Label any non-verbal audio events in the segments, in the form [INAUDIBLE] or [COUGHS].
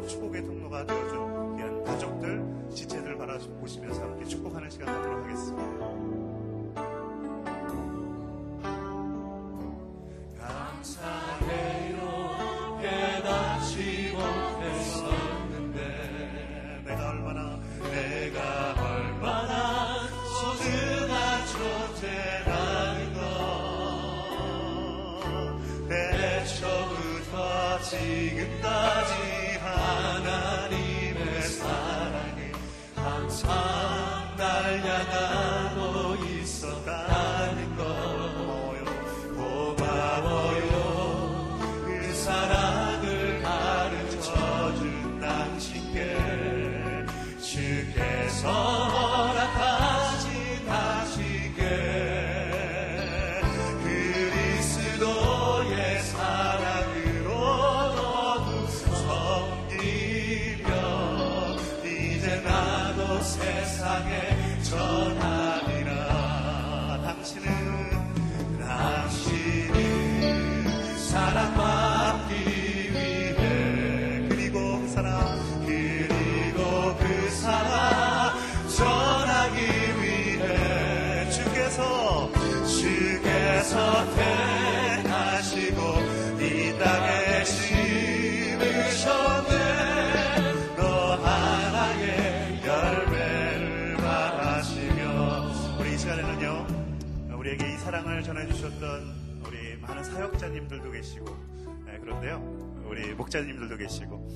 또 축복의 통로가 되어준 귀한 가족들, 지체들 바라보시면서 함께 축복하는 시간 갖도록 하겠습니다. 사역자님들도 계시고, 네, 그런데요, 우리 목자님들도 계시고,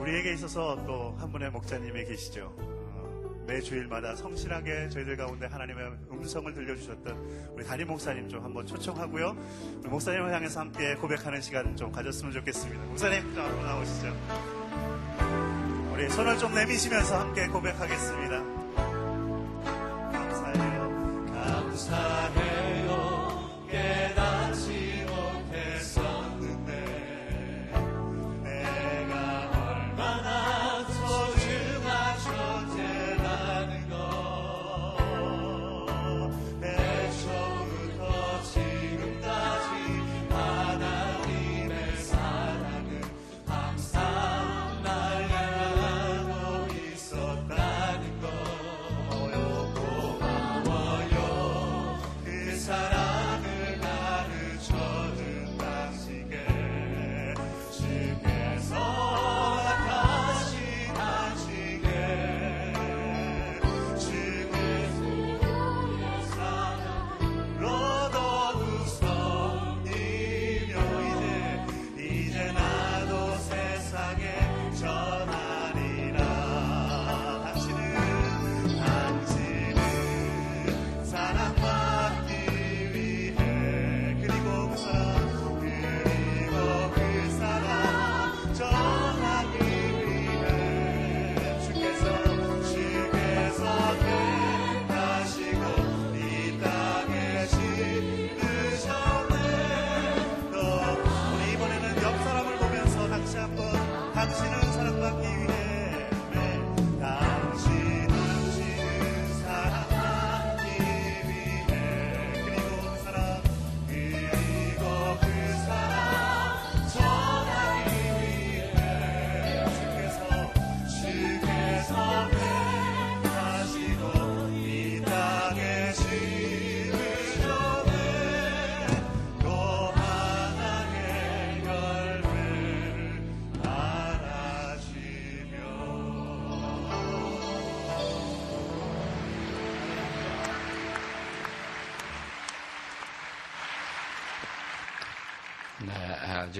우리에게 있어서 또 한 분의 목자님이 계시죠. 어, 매 주일마다 성실하게 저희들 가운데 하나님의 음성을 들려주셨던 우리 담임 목사님 좀 한번 초청하고요. 우리 목사님을 향해서 함께 고백하는 시간 좀 가졌으면 좋겠습니다. 목사님 좀 앞으로 나오시죠. 우리 손을 좀 내미시면서 함께 고백하겠습니다. 감사해요. 감사해요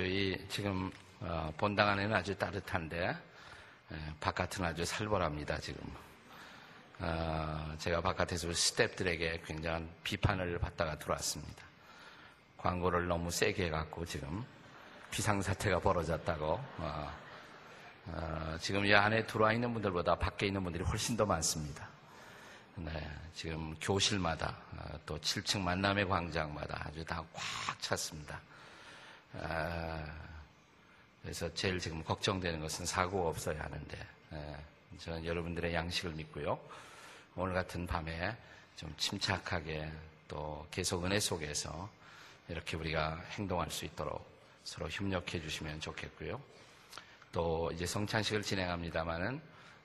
이 지금 어, 본당 안에는 아주 따뜻한데 에, 바깥은 아주 살벌합니다 지금. 어, 제가 바깥에서 스탭들에게 굉장한 비판을 받다가 들어왔습니다. 광고를 너무 세게 해갖고 지금 비상사태가 벌어졌다고. 어, 어, 지금 이 안에 들어와 있는 분들보다 밖에 있는 분들이 훨씬 더 많습니다. 네, 지금 교실마다 어, 또 7층 만남의 광장마다 아주 다 꽉 찼습니다. 아, 그래서 제일 지금 걱정되는 것은 사고가 없어야 하는데 에, 저는 여러분들의 양식을 믿고요. 오늘 같은 밤에 좀 침착하게 또 계속 은혜 속에서 이렇게 우리가 행동할 수 있도록 서로 협력해 주시면 좋겠고요. 또 이제 성찬식을 진행합니다마는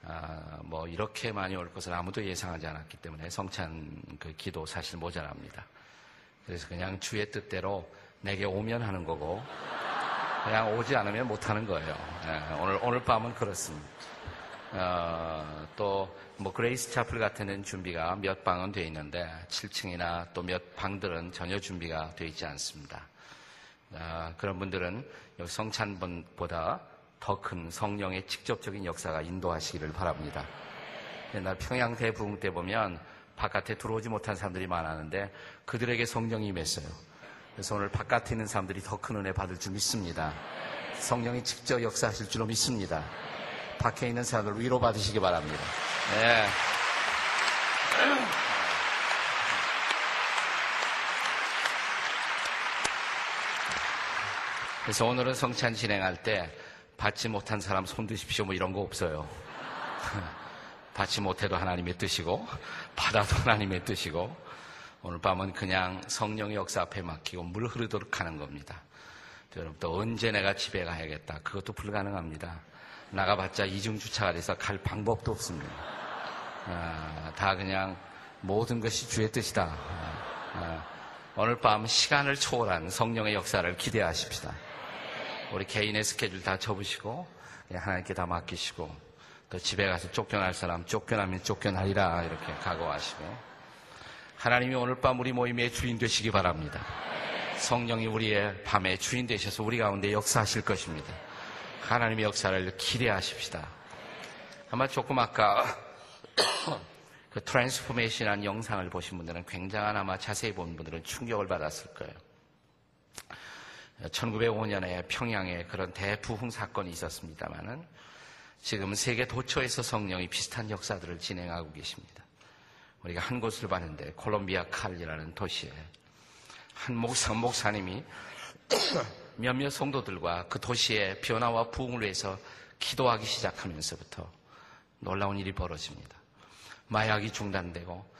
아, 뭐 이렇게 많이 올 것을 아무도 예상하지 않았기 때문에 성찬 그 기도 사실 모자랍니다. 그래서 그냥 주의 뜻대로 내게 오면 하는 거고 그냥 오지 않으면 못 하는 거예요. 예, 오늘 오늘 밤은 그렇습니다. 어, 또 뭐 그레이스 채플 같은 준비가 몇 방은 돼 있는데 7층이나 또 몇 방들은 전혀 준비가 돼 있지 않습니다. 아, 그런 분들은 여기 성찬보다 더 큰 성령의 직접적인 역사가 인도하시기를 바랍니다. 옛날 평양 대부흥 때 보면 바깥에 들어오지 못한 사람들이 많았는데 그들에게 성령이 임했어요. 그래서 오늘 바깥에 있는 사람들이 더 큰 은혜 받을 줄 믿습니다. 성령이 직접 역사하실 줄로 믿습니다. 밖에 있는 사람들 위로 받으시기 바랍니다. 네. 그래서 오늘은 성찬 진행할 때 받지 못한 사람 손 드십시오 뭐 이런 거 없어요. [LAUGHS] 받지 못해도 하나님의 뜻이고 받아도 하나님의 뜻이고 오늘 밤은 그냥 성령의 역사 앞에 맡기고 물 흐르도록 하는 겁니다. 여러분 또 언제 내가 집에 가야겠다 그것도 불가능합니다. 나가봤자 이중 주차가 돼서 갈 방법도 없습니다. 아, 다 그냥 모든 것이 주의 뜻이다. 아, 아, 오늘 밤 시간을 초월한 성령의 역사를 기대하십시다. 우리 개인의 스케줄 다 접으시고 하나님께 다 맡기시고 또 집에 가서 쫓겨날 사람 쫓겨나면 쫓겨나리라 이렇게 각오하시고 하나님이 오늘 밤 우리 모임의 주인 되시기 바랍니다. 성령이 우리의 밤에 주인 되셔서 우리 가운데 역사하실 것입니다. 하나님의 역사를 기대하십시다. 아마 조금 아까 [COUGHS] 그 transformation한 영상을 보신 분들은 굉장한 아마 자세히 본 분들은 충격을 받았을 거예요. 1905년에 평양에 그런 대부흥 사건이 있었습니다만은 지금 세계 도처에서 성령이 비슷한 역사들을 진행하고 계십니다. 우리가 한 곳을 봤는데 콜롬비아 칼리라는 도시에 한 목사, 목사님이 [COUGHS] 몇몇 성도들과 그 도시의 변화와 부흥을 위해서 기도하기 시작하면서부터 놀라운 일이 벌어집니다. 마약이 중단되고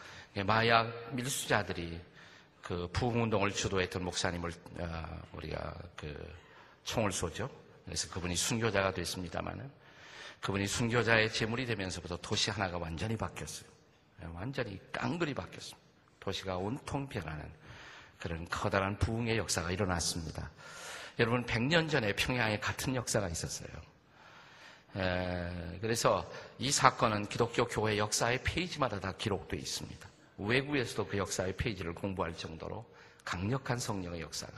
마약 밀수자들이 그 부흥 운동을 주도했던 목사님을 어, 우리가 그 총을 쏘죠. 그래서 그분이 순교자가 됐습니다마는 그분이 순교자의 제물이 되면서부터 도시 하나가 완전히 바뀌었어요. 완전히 깡그리 바뀌었습니다. 도시가 온통 변하는 그런 커다란 부흥의 역사가 일어났습니다. 여러분 100년 전에 평양에 같은 역사가 있었어요. 에, 그래서 이 사건은 기독교 교회 역사의 페이지마다 다 기록되어 있습니다. 외국에서도 그 역사의 페이지를 공부할 정도로 강력한 성령의 역사가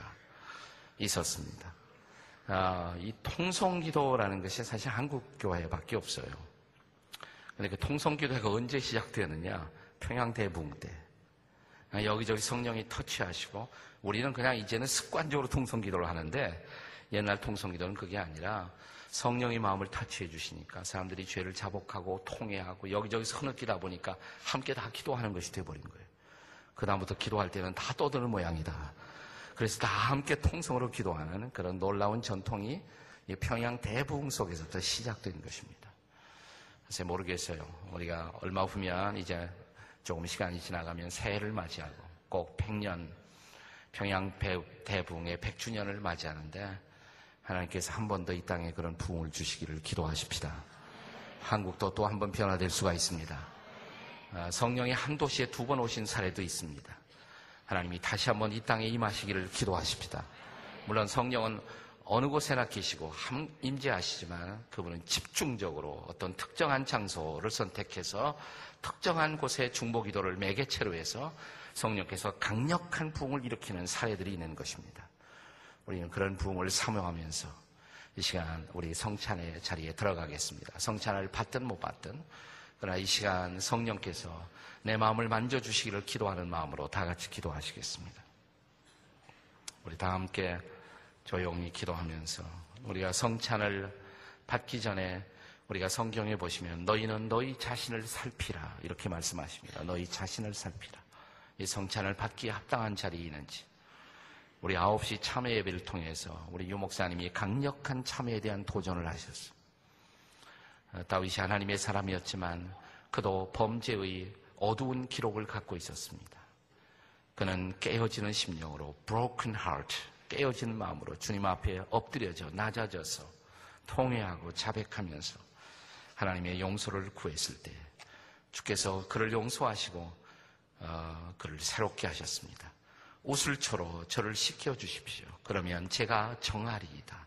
있었습니다. 아, 이 통성기도라는 것이 사실 한국 교회밖에 없어요. 근데 그 통성기도가 언제 시작되었느냐? 평양 대붕 때. 아, 여기저기 성령이 터치하시고 우리는 그냥 이제는 습관적으로 통성기도를 하는데 옛날 통성기도는 그게 아니라 성령이 마음을 타치해 주시니까 사람들이 죄를 자복하고 통회하고 여기저기 서느끼다 보니까 함께 다 기도하는 것이 돼버린 거예요. 그 다음부터 기도할 때는 다 떠드는 모양이다. 그래서 다 함께 통성으로 기도하는 그런 놀라운 전통이 평양 대부흥 속에서부터 시작된 것입니다. 그래서 모르겠어요. 우리가 얼마 후면 이제 조금 시간이 지나가면 새해를 맞이하고 꼭 100년 평양 대부흥의 100주년을 맞이하는데 하나님께서 한 번 더 이 땅에 그런 부흥을 주시기를 기도하십시다. 한국도 또 한 번 변화될 수가 있습니다. 아, 성령이 한 도시에 두 번 오신 사례도 있습니다. 하나님이 다시 한번 이 땅에 임하시기를 기도하십시다. 물론 성령은 어느 곳에나 계시고 임재하시지만 그분은 집중적으로 어떤 특정한 장소를 선택해서 특정한 곳에 중보 기도를 매개체로 해서 성령께서 강력한 부흥을 일으키는 사례들이 있는 것입니다. 우리는 그런 부흥을 사명하면서 이 시간 우리 성찬의 자리에 들어가겠습니다. 성찬을 받든 못 받든 그러나 이 시간 성령께서 내 마음을 만져주시기를 기도하는 마음으로 다 같이 기도하시겠습니다. 우리 다 함께 조용히 기도하면서 우리가 성찬을 받기 전에 우리가 성경에 보시면 너희는 너희 자신을 살피라 이렇게 말씀하십니다. 너희 자신을 살피라. 이 성찬을 받기에 합당한 자리에 있는지 우리 9시 참회 예배를 통해서 우리 유 목사님이 강력한 참회에 대한 도전을 하셨어요. 어, 다윗이 하나님의 사람이었지만 그도 범죄의 어두운 기록을 갖고 있었습니다. 그는 깨어지는 심령으로 broken heart, 깨어진 마음으로 주님 앞에 엎드려져 낮아져서 통회하고 자백하면서 하나님의 용서를 구했을 때 주께서 그를 용서하시고 어, 그를 새롭게 하셨습니다. 우슬초로 저를 씻겨 주십시오. 그러면 제가 정하리이다.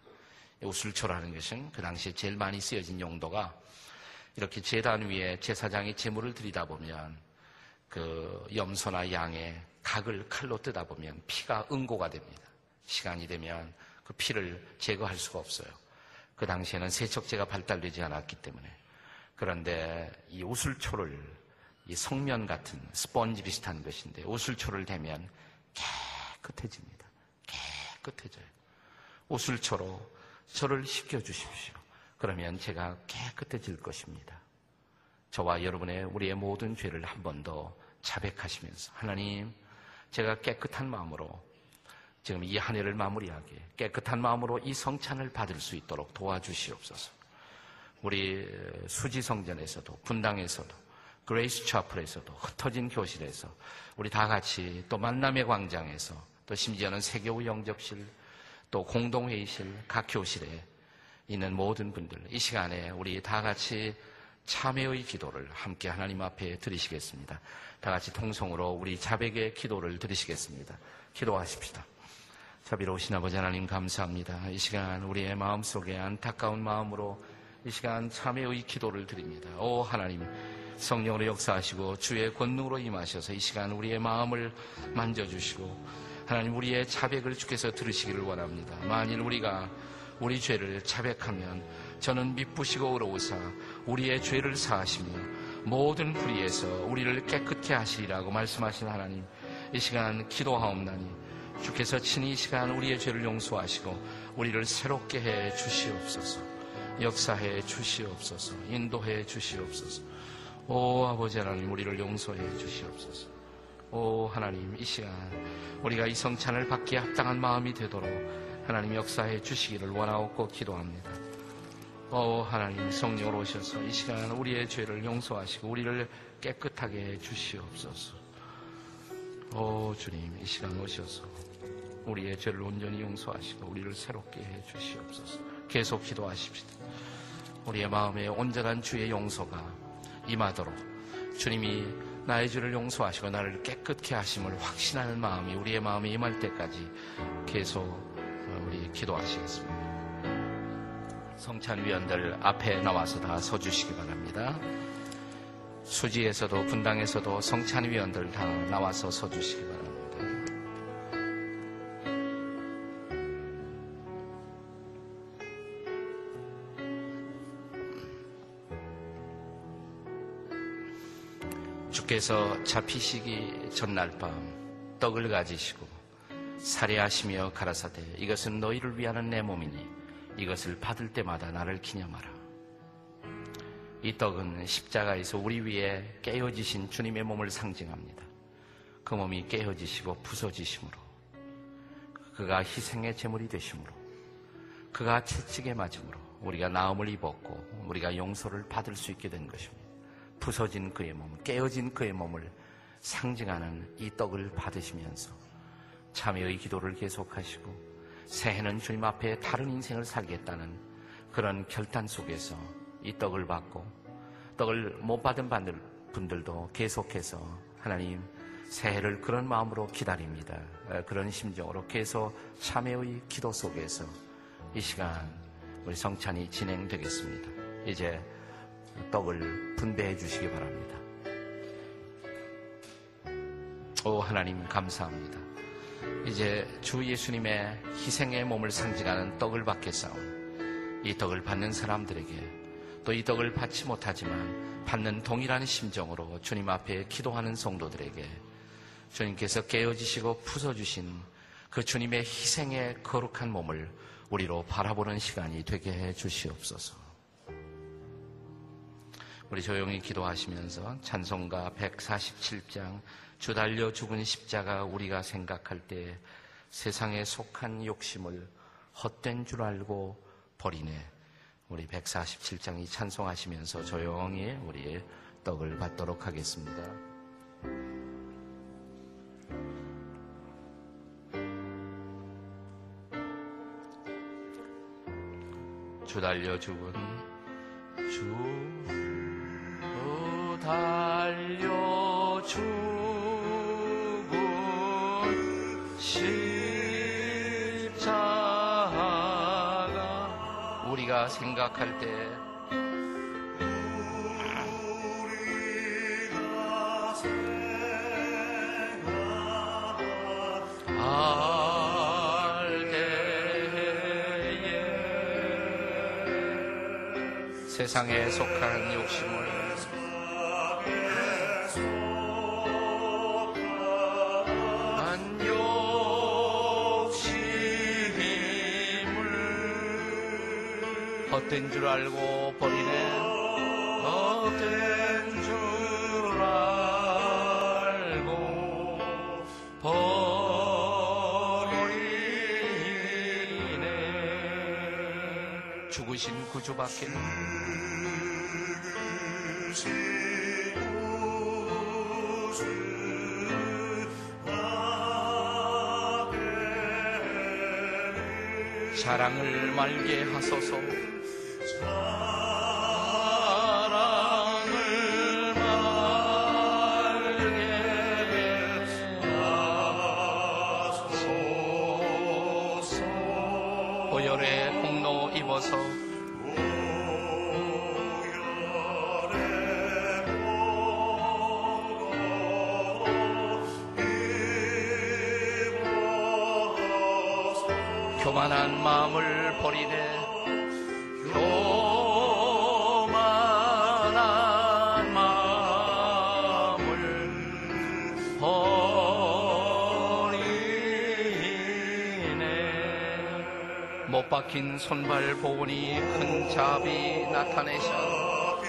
우슬초라는 것은 그 당시에 제일 많이 쓰여진 용도가 이렇게 재단 위에 제사장이 제물을 드리다 보면 그 염소나 양의 각을 칼로 뜨다 보면 피가 응고가 됩니다. 시간이 되면 그 피를 제거할 수가 없어요. 그 당시에는 세척제가 발달되지 않았기 때문에. 그런데 이 우슬초를 이 성면 같은 스펀지 비슷한 것인데 우슬초를 대면 깨끗해집니다. 깨끗해져요. 우슬초로 저를 씻겨주십시오. 그러면 제가 깨끗해질 것입니다. 저와 여러분의 우리의 모든 죄를 한 번 더 자백하시면서 하나님 제가 깨끗한 마음으로 지금 이 한 해를 마무리하게 깨끗한 마음으로 이 성찬을 받을 수 있도록 도와주시옵소서. 우리 수지 성전에서도 분당에서도 그레이스 채플에서도 흩어진 교실에서 우리 다 같이 또 만남의 광장에서 또 심지어는 새교우 영접실 또 공동회의실 각 교실에 있는 모든 분들 이 시간에 우리 다 같이 참회의 기도를 함께 하나님 앞에 드리시겠습니다. 다 같이 통성으로 우리 자백의 기도를 드리시겠습니다. 기도하십시다. 자비로우신 아버지 하나님 감사합니다. 이 시간 우리의 마음속에 안타까운 마음으로 이 시간 참회의 기도를 드립니다. 오 하나님 성령으로 역사하시고 주의 권능으로 임하셔서 이 시간 우리의 마음을 만져주시고 하나님 우리의 자백을 주께서 들으시기를 원합니다. 만일 우리가 우리 죄를 자백하면 저는 미쁘시고 의로우사 우리의 죄를 사하시며 모든 불의에서 우리를 깨끗게 하시리라고 말씀하신 하나님 이 시간 기도하옵나니 주께서 친히 이 시간 우리의 죄를 용서하시고 우리를 새롭게 해 주시옵소서 역사해 주시옵소서 인도해 주시옵소서 오 아버지 하나님 우리를 용서해 주시옵소서 오 하나님 이 시간 우리가 이 성찬을 받기에 합당한 마음이 되도록 하나님 역사해 주시기를 원하옵고 기도합니다. 오 하나님 성령으로 오셔서 이 시간 우리의 죄를 용서하시고 우리를 깨끗하게 해 주시옵소서. 오 주님 이 시간 오셔서 우리의 죄를 온전히 용서하시고 우리를 새롭게 해 주시옵소서. 계속 기도하십시다. 우리의 마음에 온전한 주의 용서가 임하도록 주님이 나의 죄를 용서하시고 나를 깨끗게 하심을 확신하는 마음이 우리의 마음에 임할 때까지 계속 우리 기도하시겠습니다. 성찬 위원들 앞에 나와서 다 서주시기 바랍니다. 수지에서도 분당에서도 성찬 위원들 다 나와서 서주시기 바랍니다. 주께서 잡히시기 전날 밤 떡을 가지시고 살해하시며 가라사대 이것은 너희를 위하는 내 몸이니 이것을 받을 때마다 나를 기념하라. 이 떡은 십자가에서 우리 위에 깨어지신 주님의 몸을 상징합니다. 그 몸이 깨어지시고 부서지심으로 그가 희생의 제물이 되심으로 그가 채찍에 맞음으로 우리가 나음을 입었고 우리가 용서를 받을 수 있게 된 것입니다. 부서진 그의 몸, 깨어진 그의 몸을 상징하는 이 떡을 받으시면서 참여의 기도를 계속하시고 새해는 주님 앞에 다른 인생을 살겠다는 그런 결단 속에서 이 떡을 받고 떡을 못 받은 분들도 계속해서 하나님 새해를 그런 마음으로 기다립니다. 그런 심정으로 계속 참여의 기도 속에서 이 시간 우리 성찬이 진행되겠습니다. 이제 떡을 분배해 주시기 바랍니다. 오 하나님 감사합니다. 이제 주 예수님의 희생의 몸을 상징하는 떡을 받겠사온 이 떡을 받는 사람들에게 또 이 떡을 받지 못하지만 받는 동일한 심정으로 주님 앞에 기도하는 성도들에게 주님께서 깨어지시고 부서주신 그 주님의 희생의 거룩한 몸을 우리로 바라보는 시간이 되게 해 주시옵소서. 우리 조용히 기도하시면서 찬송가 147장 주 달려 죽은 십자가 우리가 생각할 때 세상에 속한 욕심을 헛된 줄 알고 버리네. 우리 147장이 찬송하시면서 조용히 우리의 떡을 받도록 하겠습니다. 주 달려 죽은 죽은 십자가 우리가 생각할 때 세상에 속한 욕심을 헛된 줄 알고 버리네 헛된 줄 알고 버리네. 죽으신 구주밖에 사랑을 말게 하소서 입어서 교만한 마음을 버리네 박힌 손발 보니 큰 자비 나타내셔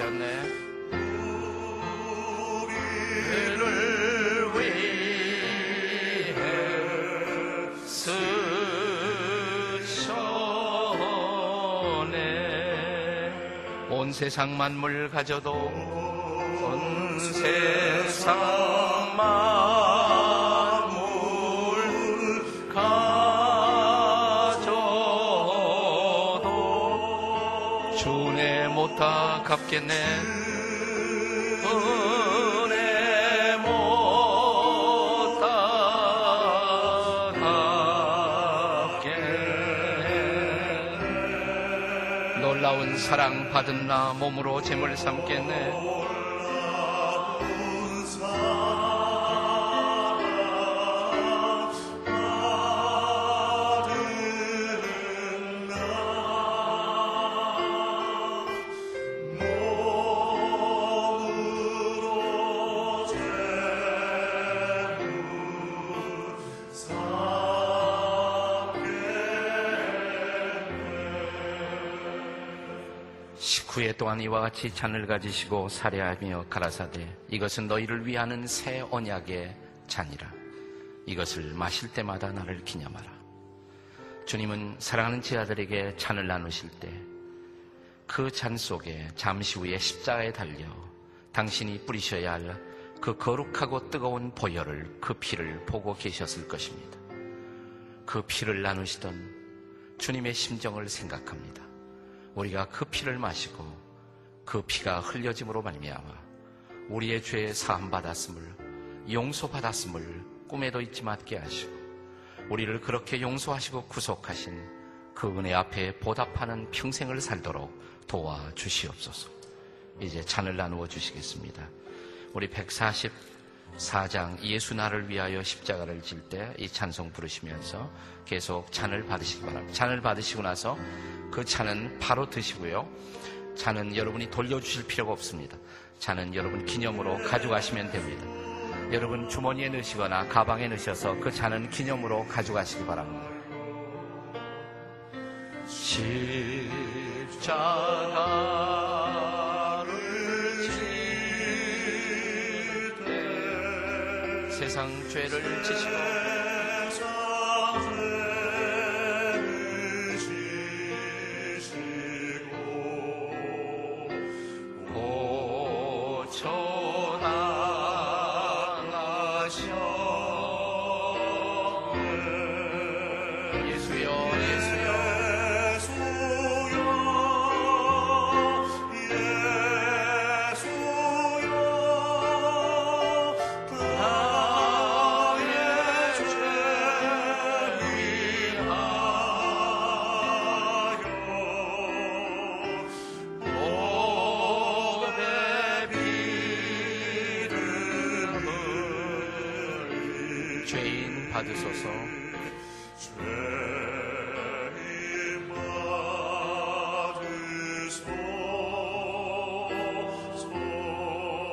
위해 쓰셨네. 우리를 위해 쓰셨네. 온 세상 만물 가져도 온 세상 만 못다 갚게 놀라운 사랑 받은 나 몸으로 재물 삼겠네 또한 이와 같이 잔을 가지시고 사례하며 가라사대 이것은 너희를 위하는 새 언약의 잔이라 이것을 마실 때마다 나를 기념하라 주님은 사랑하는 제 아들에게 잔을 나누실 때 그 잔 속에 잠시 후에 십자가에 달려 당신이 뿌리셔야 할 그 거룩하고 뜨거운 보혈을 그 피를 보고 계셨을 것입니다. 그 피를 나누시던 주님의 심정을 생각합니다. 우리가 그 피를 마시고 그 피가 흘려짐으로 말미암아 우리의 죄 사함 받았음을 용서 받았음을 꿈에도 잊지 않게 하시고 우리를 그렇게 용서하시고 구속하신 그 은혜 앞에 보답하는 평생을 살도록 도와 주시옵소서. 이제 찬을 나누어 주시겠습니다. 우리 144장 예수 나를 위하여 십자가를 질 때 이 찬송 부르시면서 계속 찬을 받으시기 바랍니다. 찬을 받으시고 나서 그 찬은 바로 드시고요. 찬은 여러분이 돌려주실 필요가 없습니다. 잔은 여러분 기념으로 가져가시면 됩니다. 여러분 주머니에 넣으시거나 가방에 넣으셔서 그 잔은 기념으로 가져가시기 바랍니다. 십자가를 지때 세상 죄를 지시고 받으소서.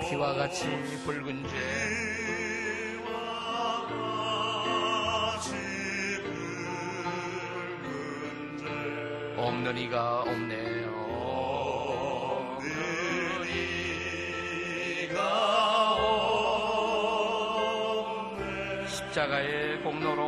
피와 같이 붉은 죄. 없는 이가 없네 십자가의 공로로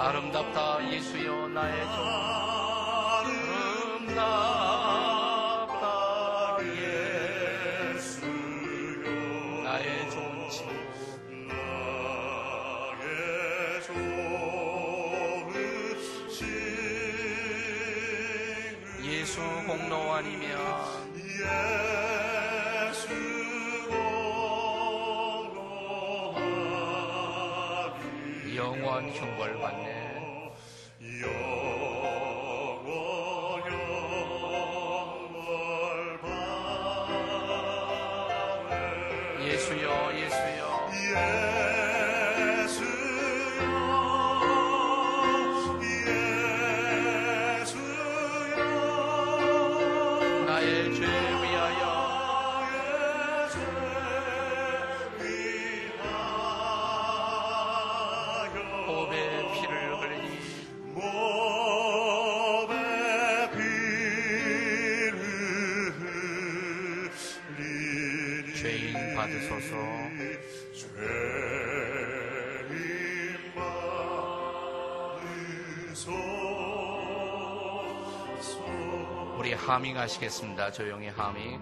아름답다 예수여 나의 종 하밍 하시겠습니다. 조용히 하밍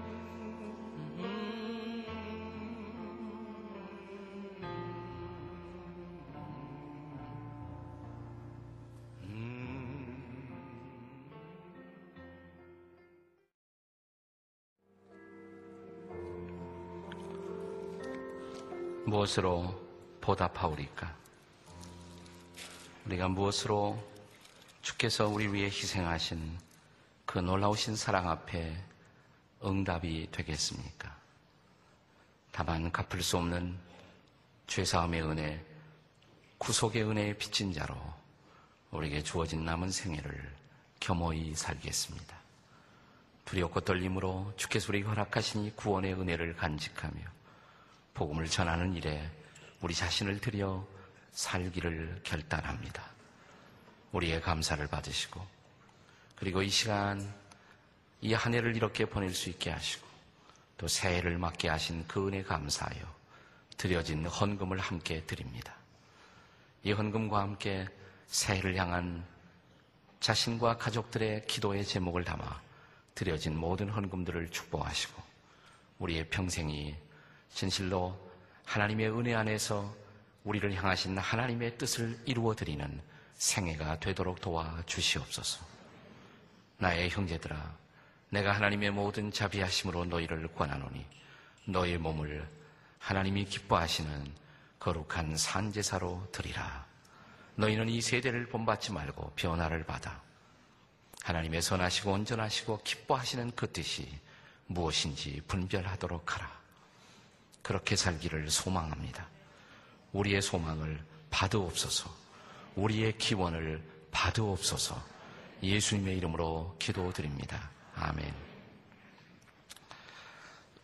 무엇으로 보답하오리까? 우리가 무엇으로 주께서 우리 위해 희생하신 그 놀라우신 사랑 앞에 응답이 되겠습니까? 다만 갚을 수 없는 죄사함의 은혜, 구속의 은혜에 빚진 자로 우리에게 주어진 남은 생애를 겸허히 살겠습니다. 두렵고 떨림으로 주께서 우리에게 허락하신 이 구원의 은혜를 간직하며 복음을 전하는 일에 우리 자신을 들여 살기를 결단합니다. 우리의 감사를 받으시고 그리고 이 시간 이 한 해를 이렇게 보낼 수 있게 하시고 또 새해를 맞게 하신 그 은혜 감사하여 드려진 헌금을 함께 드립니다. 이 헌금과 함께 새해를 향한 자신과 가족들의 기도의 제목을 담아 드려진 모든 헌금들을 축복하시고 우리의 평생이 진실로 하나님의 은혜 안에서 우리를 향하신 하나님의 뜻을 이루어 드리는 생애가 되도록 도와 주시옵소서. 나의 형제들아, 내가 하나님의 모든 자비하심으로 너희를 권하노니 너희 몸을 하나님이 기뻐하시는 거룩한 산제사로 드리라. 너희는 이 세대를 본받지 말고 변화를 받아 하나님의 선하시고 온전하시고 기뻐하시는 그 뜻이 무엇인지 분별하도록 하라. 그렇게 살기를 소망합니다. 우리의 소망을 받으옵소서. 우리의 기원을 받으옵소서. 예수님의 이름으로 기도드립니다. 아멘.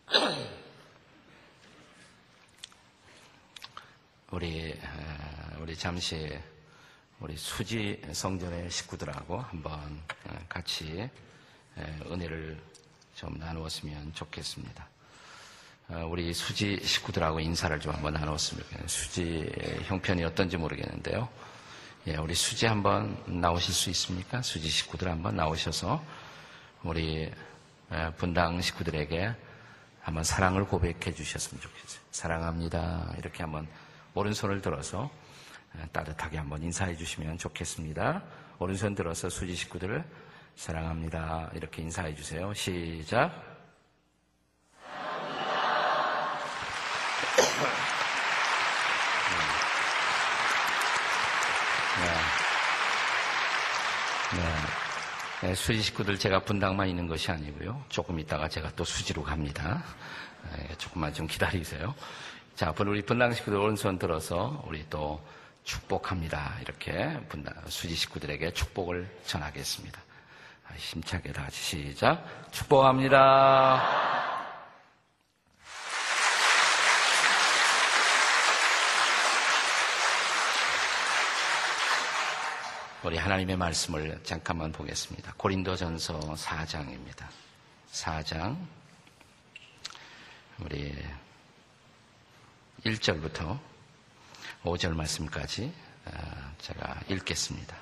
[CLEARS THROAT] 우리 우리 잠시 우리 수지 성전의 식구들하고 한번 같이 은혜를 좀 나누었으면 좋겠습니다. 우리 수지 식구들하고 인사를 좀 한번 나누었으면 좋겠네요. 수지 형편이 어떤지 모르겠는데요. 예, 우리 수지 한번 나오실 수 있습니까? 수지 식구들 한번 나오셔서 우리 분당 식구들에게 한번 사랑을 고백해 주셨으면 좋겠어요. 사랑합니다. 이렇게 한번 오른손을 들어서 따뜻하게 한번 인사해 주시면 좋겠습니다. 오른손 들어서 수지 식구들을 사랑합니다. 이렇게 인사해 주세요. 시작. 네. 네. 네. 수지 식구들 제가 분당만 있는 것이 아니고요. 조금 있다가 제가 또 수지로 갑니다. 네, 조금만 좀 기다리세요. 자, 우리 분당 식구들 오른손 들어서 우리 또 축복합니다. 이렇게 분당, 수지 식구들에게 축복을 전하겠습니다. 아, 힘차게 다 같이 시작. 축복합니다. 우리 하나님의 말씀을 잠깐만 보겠습니다. 고린도전서 4장입니다. 4장 우리 1절부터 5절 말씀까지 어, 제가 읽겠습니다.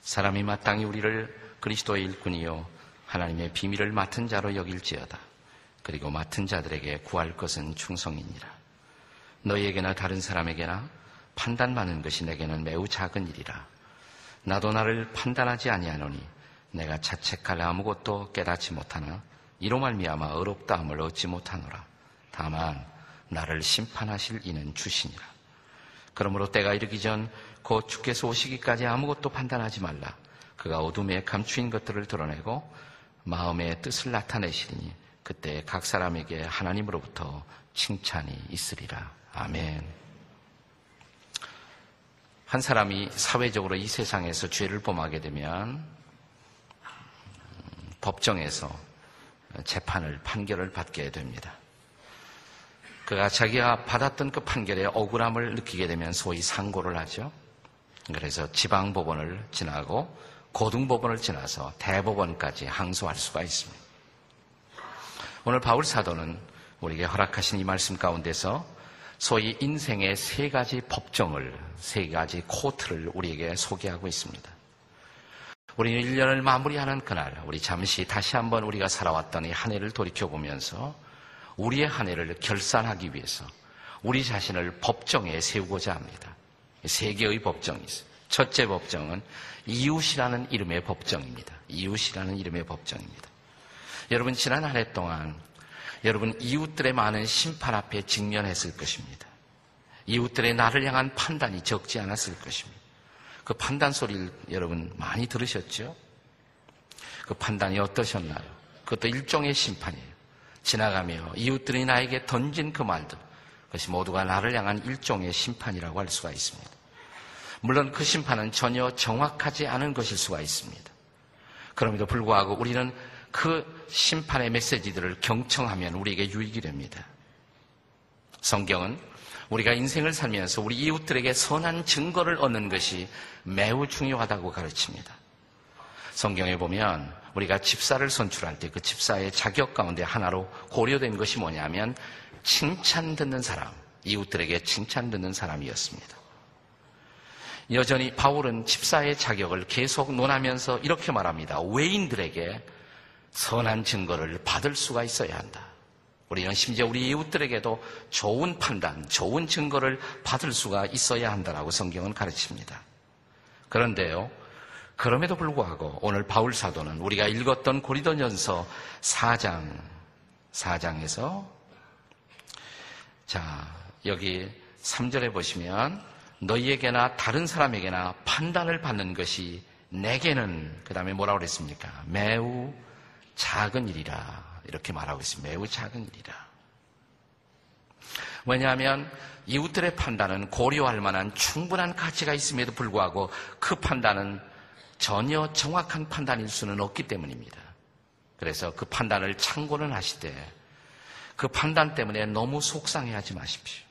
사람이 마땅히 우리를 그리스도의 일꾼이요 하나님의 비밀을 맡은 자로 여길지어다. 그리고 맡은 자들에게 구할 것은 충성이니라. 너희에게나 다른 사람에게나 판단 많은 것이 내게는 매우 작은 일이라. 나도 나를 판단하지 아니하노니 내가 자책할 아무것도 깨닫지 못하나 이로 말미암아 어렵다함을 얻지 못하노라. 다만 나를 심판하실 이는 주시니라. 그러므로 때가 이르기 전 곧 주께서 오시기까지 아무것도 판단하지 말라. 그가 어둠에 감추인 것들을 드러내고 마음의 뜻을 나타내시리니 그때 각 사람에게 하나님으로부터 칭찬이 있으리라. 아멘. 한 사람이 사회적으로 이 세상에서 죄를 범하게 되면 법정에서 재판을 판결을 받게 됩니다. 그가 자기가 받았던 그 판결에 억울함을 느끼게 되면 소위 상고를 하죠. 그래서 지방법원을 지나고 고등법원을 지나서 대법원까지 항소할 수가 있습니다. 오늘 바울 사도는 우리에게 허락하신 이 말씀 가운데서 소위 인생의 세 가지 법정을, 세 가지 코트를 우리에게 소개하고 있습니다. 우리는 1년을 마무리하는 그날, 우리 잠시 다시 한번 우리가 살아왔던 이 한 해를 돌이켜보면서 우리의 한 해를 결산하기 위해서 우리 자신을 법정에 세우고자 합니다. 세 개의 법정이 있어요. 첫째 법정은 이웃이라는 이름의 법정입니다. 이웃이라는 이름의 법정입니다. 여러분, 지난 한 해 동안 여러분 이웃들의 많은 심판 앞에 직면했을 것입니다. 이웃들의 나를 향한 판단이 적지 않았을 것입니다. 그 판단 소리를 여러분 많이 들으셨죠? 그 판단이 어떠셨나요? 그것도 일종의 심판이에요. 지나가며 이웃들이 나에게 던진 그 말들, 그것이 모두가 나를 향한 일종의 심판이라고 할 수가 있습니다. 물론 그 심판은 전혀 정확하지 않은 것일 수가 있습니다. 그럼에도 불구하고 우리는 그 심판의 메시지들을 경청하면 우리에게 유익이 됩니다. 성경은 우리가 인생을 살면서 우리 이웃들에게 선한 증거를 얻는 것이 매우 중요하다고 가르칩니다. 성경에 보면 우리가 집사를 선출할 때 그 집사의 자격 가운데 하나로 고려된 것이 뭐냐면 칭찬 듣는 사람, 이웃들에게 칭찬 듣는 사람이었습니다. 여전히 바울은 집사의 자격을 계속 논하면서 이렇게 말합니다. 외인들에게 선한 증거를 받을 수가 있어야 한다. 우리는 심지어 우리 이웃들에게도 좋은 판단, 좋은 증거를 받을 수가 있어야 한다라고 성경은 가르칩니다. 그런데요, 그럼에도 불구하고 오늘 바울 사도는 우리가 읽었던 고리도전서 4장, 4장에서 자, 여기 3절에 보시면 너희에게나 다른 사람에게나 판단을 받는 것이 내게는 그 다음에 뭐라고 그랬습니까? 매우 작은 일이라 이렇게 말하고 있습니다. 매우 작은 일이라. 왜냐하면 이웃들의 판단은 고려할 만한 충분한 가치가 있음에도 불구하고 그 판단은 전혀 정확한 판단일 수는 없기 때문입니다. 그래서 그 판단을 참고는 하시되 그 판단 때문에 너무 속상해하지 마십시오.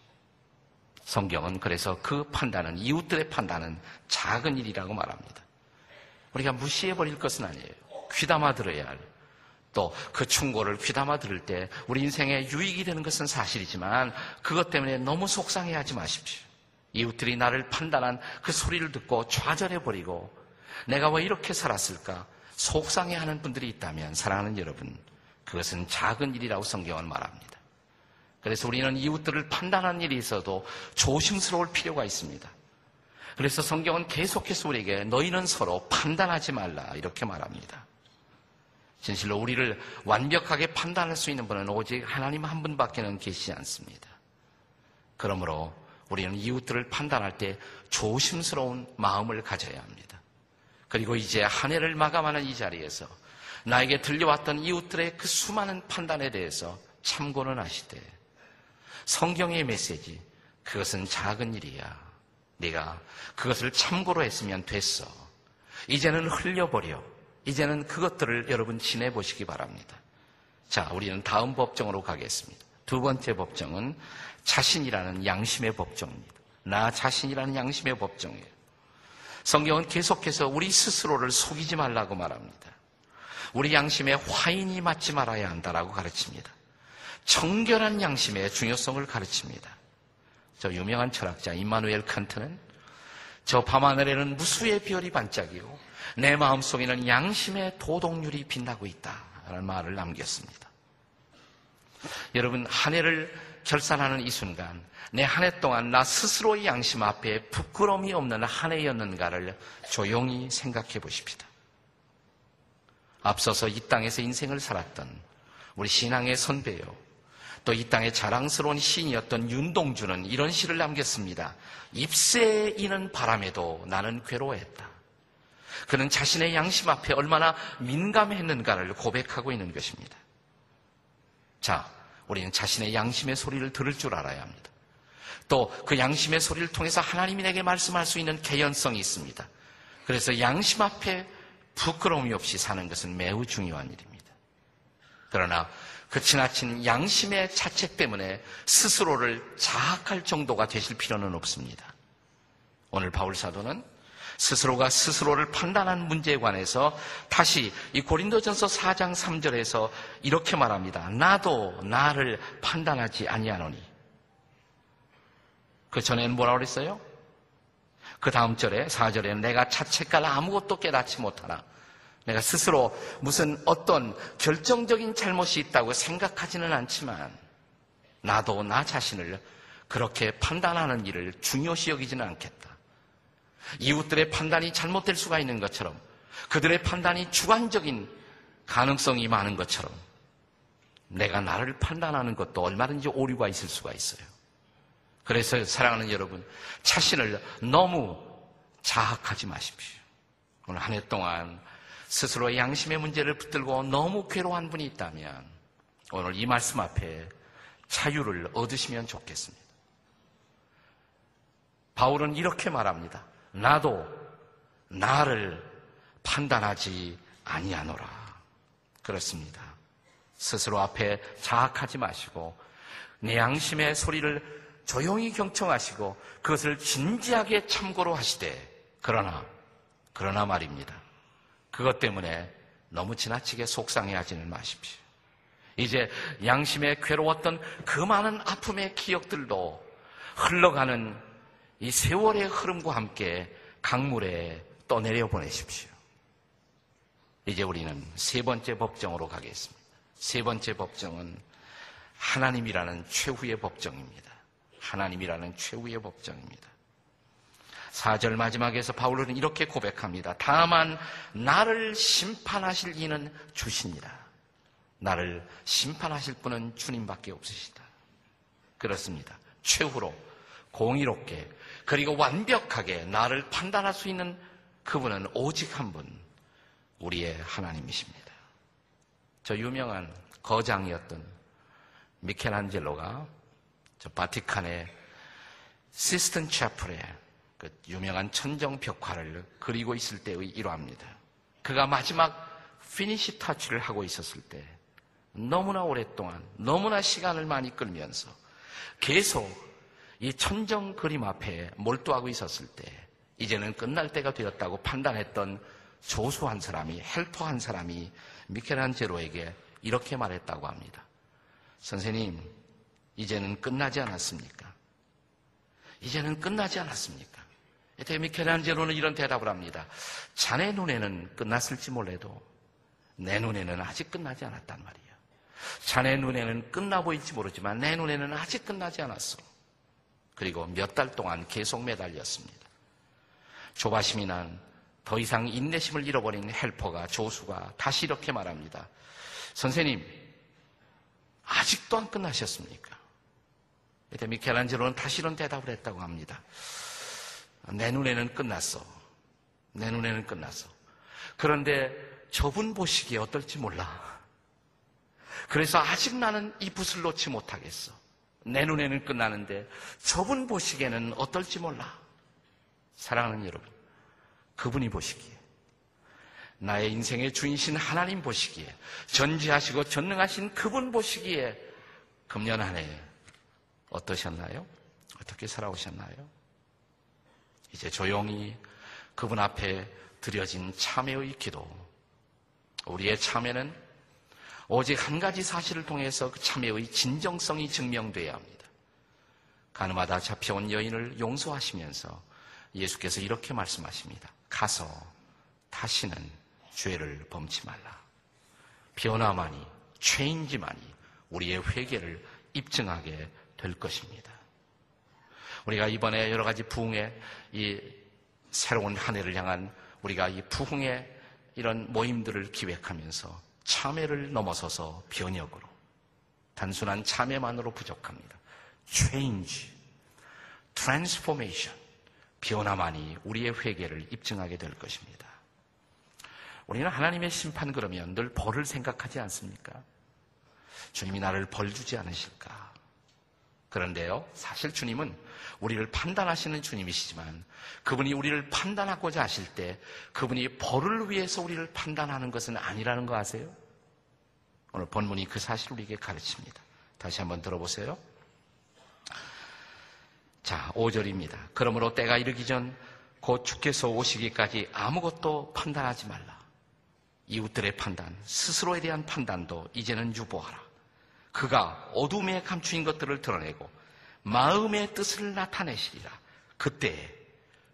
성경은 그래서 그 판단은 이웃들의 판단은 작은 일이라고 말합니다. 우리가 무시해버릴 것은 아니에요. 귀담아 들어야 할. 또 그 충고를 귀담아 들을 때 우리 인생에 유익이 되는 것은 사실이지만 그것 때문에 너무 속상해하지 마십시오. 이웃들이 나를 판단한 그 소리를 듣고 좌절해버리고 내가 왜 이렇게 살았을까? 속상해하는 분들이 있다면 사랑하는 여러분 그것은 작은 일이라고 성경은 말합니다. 그래서 우리는 이웃들을 판단하는 일이 있어도 조심스러울 필요가 있습니다. 그래서 성경은 계속해서 우리에게 너희는 서로 판단하지 말라 이렇게 말합니다. 진실로 우리를 완벽하게 판단할 수 있는 분은 오직 하나님 한 분밖에는 계시지 않습니다. 그러므로 우리는 이웃들을 판단할 때 조심스러운 마음을 가져야 합니다. 그리고 이제 한 해를 마감하는 이 자리에서 나에게 들려왔던 이웃들의 그 수많은 판단에 대해서 참고는 하시되 성경의 메시지 그것은 작은 일이야. 네가 그것을 참고로 했으면 됐어. 이제는 흘려버려. 이제는 그것들을 여러분 지내 보시기 바랍니다. 자, 우리는 다음 법정으로 가겠습니다. 두 번째 법정은 자신이라는 양심의 법정입니다. 나 자신이라는 양심의 법정이에요. 성경은 계속해서 우리 스스로를 속이지 말라고 말합니다. 우리 양심에 화인이 맞지 말아야 한다라고 가르칩니다. 정결한 양심의 중요성을 가르칩니다. 저 유명한 철학자 임마누엘 칸트는 저 밤하늘에는 무수의 별이 반짝이고 내 마음속에는 양심의 도덕률이 빛나고 있다라는 말을 남겼습니다. 여러분 한 해를 결산하는 이 순간 내 한 해 동안 나 스스로의 양심 앞에 부끄러움이 없는 한 해였는가를 조용히 생각해 보십시다. 앞서서 이 땅에서 인생을 살았던 우리 신앙의 선배요. 또 이 땅의 자랑스러운 시인이었던 윤동주는 이런 시를 남겼습니다. 잎새에 이는 바람에도 나는 괴로워했다. 그는 자신의 양심 앞에 얼마나 민감했는가를 고백하고 있는 것입니다. 자, 우리는 자신의 양심의 소리를 들을 줄 알아야 합니다. 또 그 양심의 소리를 통해서 하나님이 내게 말씀할 수 있는 개연성이 있습니다. 그래서 양심 앞에 부끄러움이 없이 사는 것은 매우 중요한 일입니다. 그러나 그 지나친 양심의 자책 때문에 스스로를 자학할 정도가 되실 필요는 없습니다. 오늘 바울 사도는 스스로가 스스로를 판단한 문제에 관해서 다시 이 고린도전서 4장 3절에서 이렇게 말합니다. 나도 나를 판단하지 아니하노니. 그 전에는 뭐라고 그랬어요? 그 다음 절에 4절에 내가 자책할 아무것도 깨닫지 못하나 내가 스스로 무슨 어떤 결정적인 잘못이 있다고 생각하지는 않지만 나도 나 자신을 그렇게 판단하는 일을 중요시 여기지는 않겠다. 이웃들의 판단이 잘못될 수가 있는 것처럼 그들의 판단이 주관적인 가능성이 많은 것처럼 내가 나를 판단하는 것도 얼마든지 오류가 있을 수가 있어요. 그래서 사랑하는 여러분, 자신을 너무 자학하지 마십시오. 오늘 한 해 동안 스스로의 양심의 문제를 붙들고 너무 괴로워한 분이 있다면 오늘 이 말씀 앞에 자유를 얻으시면 좋겠습니다. 바울은 이렇게 말합니다. 나도 나를 판단하지 아니하노라. 그렇습니다. 스스로 앞에 자학하지 마시고 내 양심의 소리를 조용히 경청하시고 그것을 진지하게 참고로 하시되 그러나 그러나 말입니다. 그것 때문에 너무 지나치게 속상해 하지는 마십시오. 이제 양심에 괴로웠던 그 많은 아픔의 기억들도 흘러가는 이 세월의 흐름과 함께 강물에 떠내려 보내십시오. 이제 우리는 세 번째 법정으로 가겠습니다. 세 번째 법정은 하나님이라는 최후의 법정입니다. 하나님이라는 최후의 법정입니다. 4절 마지막에서 바울은 이렇게 고백합니다. 다만 나를 심판하실 이는 주시니라. 나를 심판하실 분은 주님밖에 없으시다. 그렇습니다. 최후로 공의롭게 그리고 완벽하게 나를 판단할 수 있는 그분은 오직 한 분, 우리의 하나님이십니다. 저 유명한 거장이었던 미켈안젤로가 저 바티칸의 시스턴 채플에 그 유명한 천정 벽화를 그리고 있을 때의 일화입니다. 그가 마지막 finish touch를 하고 있었을 때 너무나 오랫동안 너무나 시간을 많이 끌면서 계속 이 천정 그림 앞에 몰두하고 있었을 때 이제는 끝날 때가 되었다고 판단했던 조수 한 사람이 helper 한 사람이 미켈란젤로에게 이렇게 말했다고 합니다. 선생님, 이제는 끝나지 않았습니까? 이제는 끝나지 않았습니까? 이때 미켈란제로는 이런 대답을 합니다. 자네 눈에는 끝났을지 몰라도 내 눈에는 아직 끝나지 않았단 말이야. 자네 눈에는 끝나 보일지 모르지만 내 눈에는 아직 끝나지 않았어. 그리고 몇 달 동안 계속 매달렸습니다. 조바심이 난 더 이상 인내심을 잃어버린 헬퍼가 조수가 다시 이렇게 말합니다. 선생님, 아직도 안 끝나셨습니까? 이때 미켈란젤로는 다시 이런 대답을 했다고 합니다. 내 눈에는 끝났어. 내 눈에는 끝났어. 그런데 저분 보시기에 어떨지 몰라. 그래서 아직 나는 이 붓을 놓지 못하겠어. 내 눈에는 끝나는데 저분 보시기에는 어떨지 몰라. 사랑하는 여러분, 그분이 보시기에 나의 인생의 주인신 하나님 보시기에 전지하시고 전능하신 그분 보시기에 금년 한 해 어떠셨나요? 어떻게 살아오셨나요? 이제 조용히 그분 앞에 드려진 참회의 기도. 우리의 참회는 오직 한 가지 사실을 통해서 그 참회의 진정성이 증명돼야 합니다. 가늠하다 잡혀온 여인을 용서하시면서 예수께서 이렇게 말씀하십니다. 가서 다시는 죄를 범치 말라. 변화만이, 체인지만이 우리의 회개를 입증하게 될 것입니다. 우리가 이번에 여러 가지 부흥의 이 새로운 한 해를 향한 우리가 이 부흥의 이런 모임들을 기획하면서 참회를 넘어서서 변혁으로 단순한 참회만으로 부족합니다. change, transformation, 변화만이 우리의 회개를 입증하게 될 것입니다. 우리는 하나님의 심판 그러면 늘 벌을 생각하지 않습니까? 주님이 나를 벌 주지 않으실까? 그런데요, 사실 주님은 우리를 판단하시는 주님이시지만 그분이 우리를 판단하고자 하실 때 그분이 벌을 위해서 우리를 판단하는 것은 아니라는 거 아세요? 오늘 본문이 그 사실을 우리에게 가르칩니다. 다시 한번 들어보세요. 자, 5절입니다. 그러므로 때가 이르기 전 곧 주께서 오시기까지 아무것도 판단하지 말라. 이웃들의 판단, 스스로에 대한 판단도 이제는 유보하라. 그가 어둠에 감추인 것들을 드러내고 마음의 뜻을 나타내시리라. 그때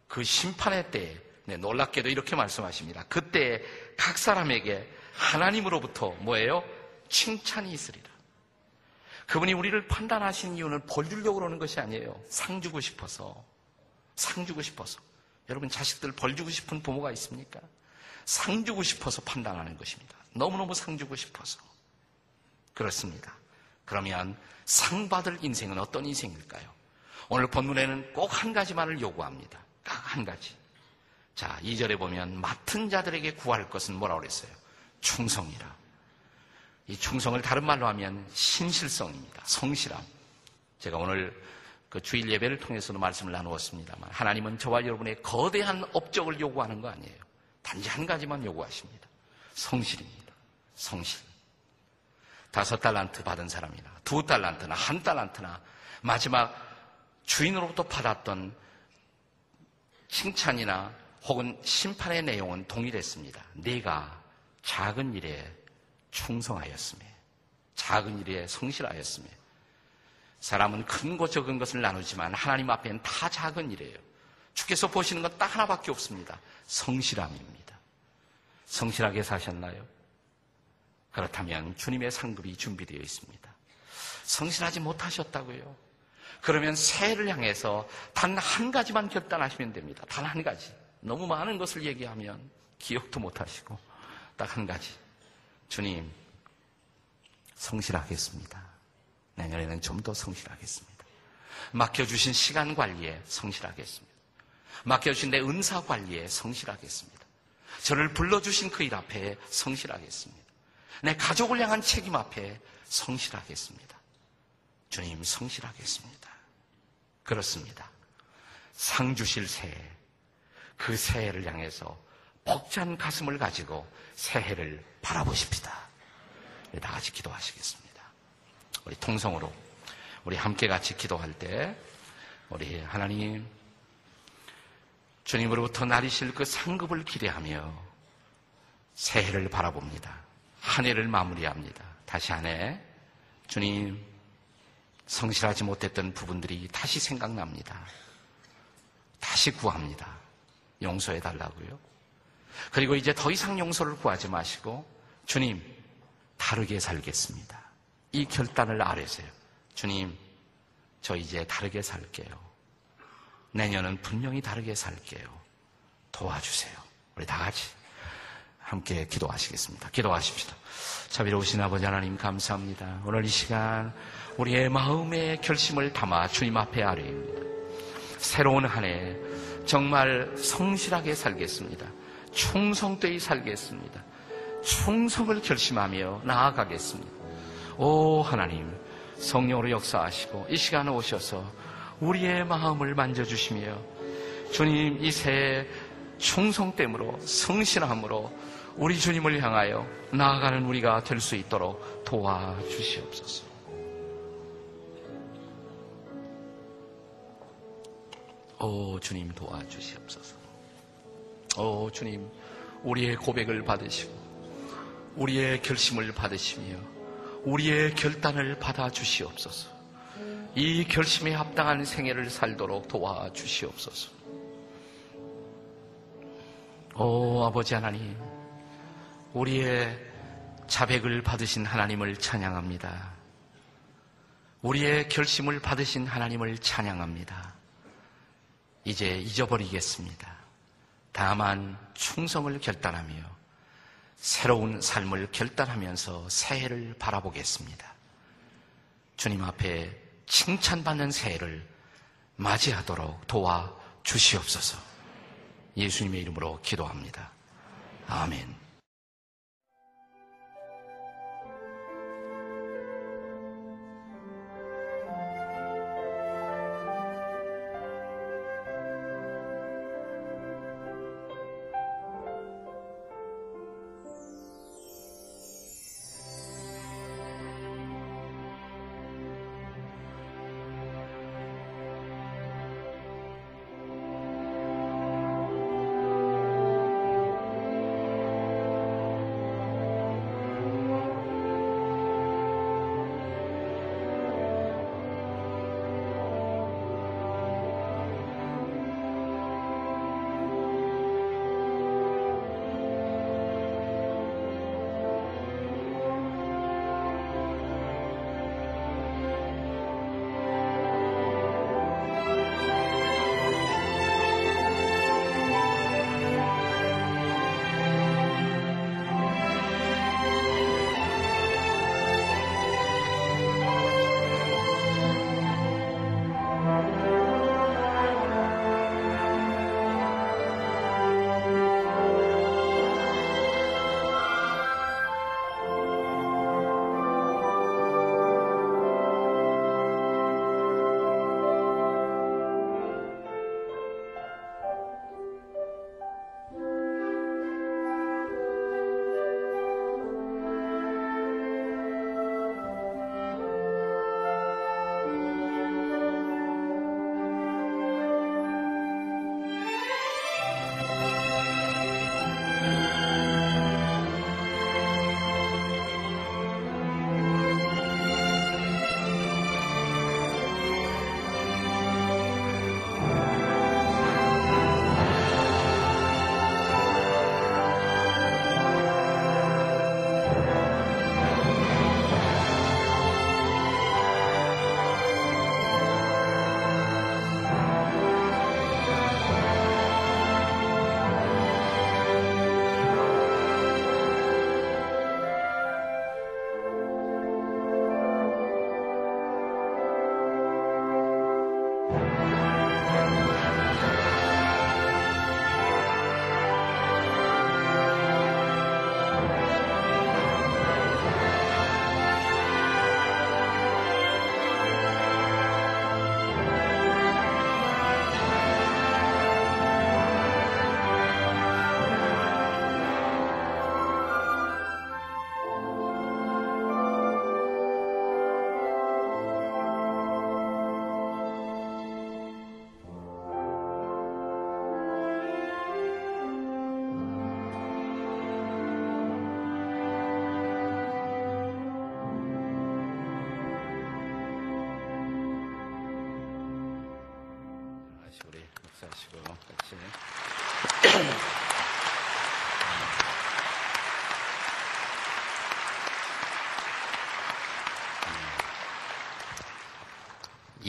그 심판의 때에 네, 놀랍게도 이렇게 말씀하십니다. 그때 각 사람에게 하나님으로부터 뭐예요? 칭찬이 있으리라. 그분이 우리를 판단하신 이유는 벌 주려고 그러는 것이 아니에요. 상 주고 싶어서. 상 주고 싶어서. 여러분 자식들 벌 주고 싶은 부모가 있습니까? 상 주고 싶어서 판단하는 것입니다. 너무너무 상 주고 싶어서. 그렇습니다. 그러면 상 받을 인생은 어떤 인생일까요? 오늘 본문에는 꼭 한 가지만을 요구합니다. 딱 한 가지. 자, 2절에 보면 맡은 자들에게 구할 것은 뭐라고 그랬어요? 충성이라. 이 충성을 다른 말로 하면 신실성입니다. 성실함. 제가 오늘 그 주일 예배를 통해서도 말씀을 나누었습니다만 하나님은 저와 여러분의 거대한 업적을 요구하는 거 아니에요. 단지 한 가지만 요구하십니다. 성실입니다. 성실. 다섯 달란트 받은 사람이나 두 달란트나 한 달란트나 마지막 주인으로부터 받았던 칭찬이나 혹은 심판의 내용은 동일했습니다. 내가 작은 일에 충성하였음에 작은 일에 성실하였음에 사람은 큰 것 적은 것을 나누지만 하나님 앞에는 다 작은 일이에요. 주께서 보시는 건 딱 하나밖에 없습니다. 성실함입니다. 성실하게 사셨나요? 그렇다면 주님의 상급이 준비되어 있습니다. 성실하지 못하셨다고요. 그러면 새해를 향해서 단 한 가지만 결단하시면 됩니다. 단 한 가지. 너무 많은 것을 얘기하면 기억도 못하시고 딱 한 가지. 주님, 성실하겠습니다. 내년에는 좀 더 성실하겠습니다. 맡겨주신 시간 관리에 성실하겠습니다. 맡겨주신 내 은사 관리에 성실하겠습니다. 저를 불러주신 그 일 앞에 성실하겠습니다. 내 가족을 향한 책임 앞에 성실하겠습니다. 주님, 성실하겠습니다. 그렇습니다. 상 주실 새해, 그 새해를 향해서 벅찬 가슴을 가지고 새해를 바라보십시다. 다 같이 기도하시겠습니다. 우리 통성으로 우리 함께 같이 기도할 때 우리 하나님 주님으로부터 나리실 그 상급을 기대하며 새해를 바라봅니다. 한 해를 마무리합니다. 다시 한 해 주님 성실하지 못했던 부분들이 다시 생각납니다. 다시 구합니다. 용서해 달라고요. 그리고 이제 더 이상 용서를 구하지 마시고 주님 다르게 살겠습니다. 이 결단을 아래세요. 주님, 저 이제 다르게 살게요. 내년은 분명히 다르게 살게요. 도와주세요. 우리 다 같이 함께 기도하시겠습니다. 기도하십시다. 자비로우신 아버지 하나님 감사합니다. 오늘 이 시간 우리의 마음의 결심을 담아 주님 앞에 아뢰입니다. 새로운 한 해 정말 성실하게 살겠습니다. 충성되이 살겠습니다. 충성을 결심하며 나아가겠습니다. 오 하나님 성령으로 역사하시고 이 시간에 오셔서 우리의 마음을 만져주시며 주님 이 새해 충성됨으로 성실함으로 우리 주님을 향하여 나아가는 우리가 될 수 있도록 도와주시옵소서. 오 주님 도와주시옵소서. 오 주님 우리의 고백을 받으시고 우리의 결심을 받으시며 우리의 결단을 받아 주시옵소서. 이 결심에 합당한 생애를 살도록 도와 주시옵소서. 오 아버지 하나님, 우리의 자백을 받으신 하나님을 찬양합니다. 우리의 결심을 받으신 하나님을 찬양합니다. 이제 잊어버리겠습니다. 다만 충성을 결단하며 새로운 삶을 결단하면서 새해를 바라보겠습니다. 주님 앞에 칭찬받는 새해를 맞이하도록 도와 주시옵소서. 예수님의 이름으로 기도합니다. 아멘.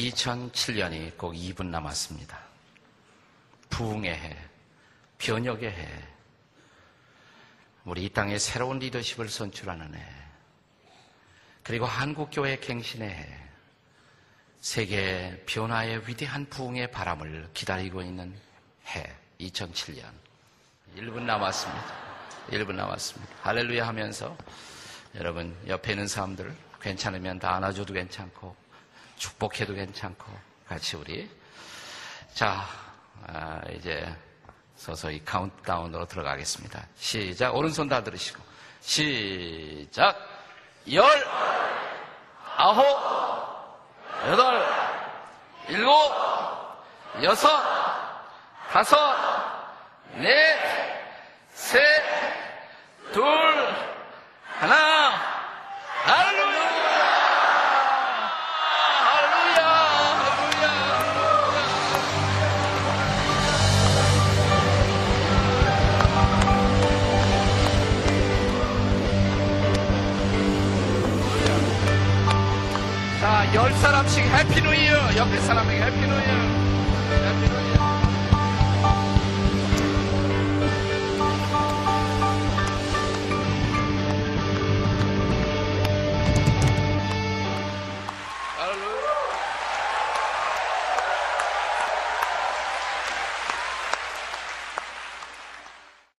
2007년이 꼭 2분 남았습니다. 부흥의 해, 변혁의 해, 우리 이 땅에 새로운 리더십을 선출하는 해, 그리고 한국교회 갱신의 해, 세계 변화의 위대한 부흥의 바람을 기다리고 있는 해, 2007년. 1분 남았습니다. 1분 남았습니다. 할렐루야 하면서 여러분 옆에 있는 사람들 괜찮으면 다 안아줘도 괜찮고 축복해도 괜찮고 같이 우리. 자 아, 이제 서서히 카운트다운으로 들어가겠습니다. 시작. 오른손 다 들으시고. 시작. 열 아홉 여덟 일곱 여섯 다섯 넷 셋, 둘, 하나, 자, 열사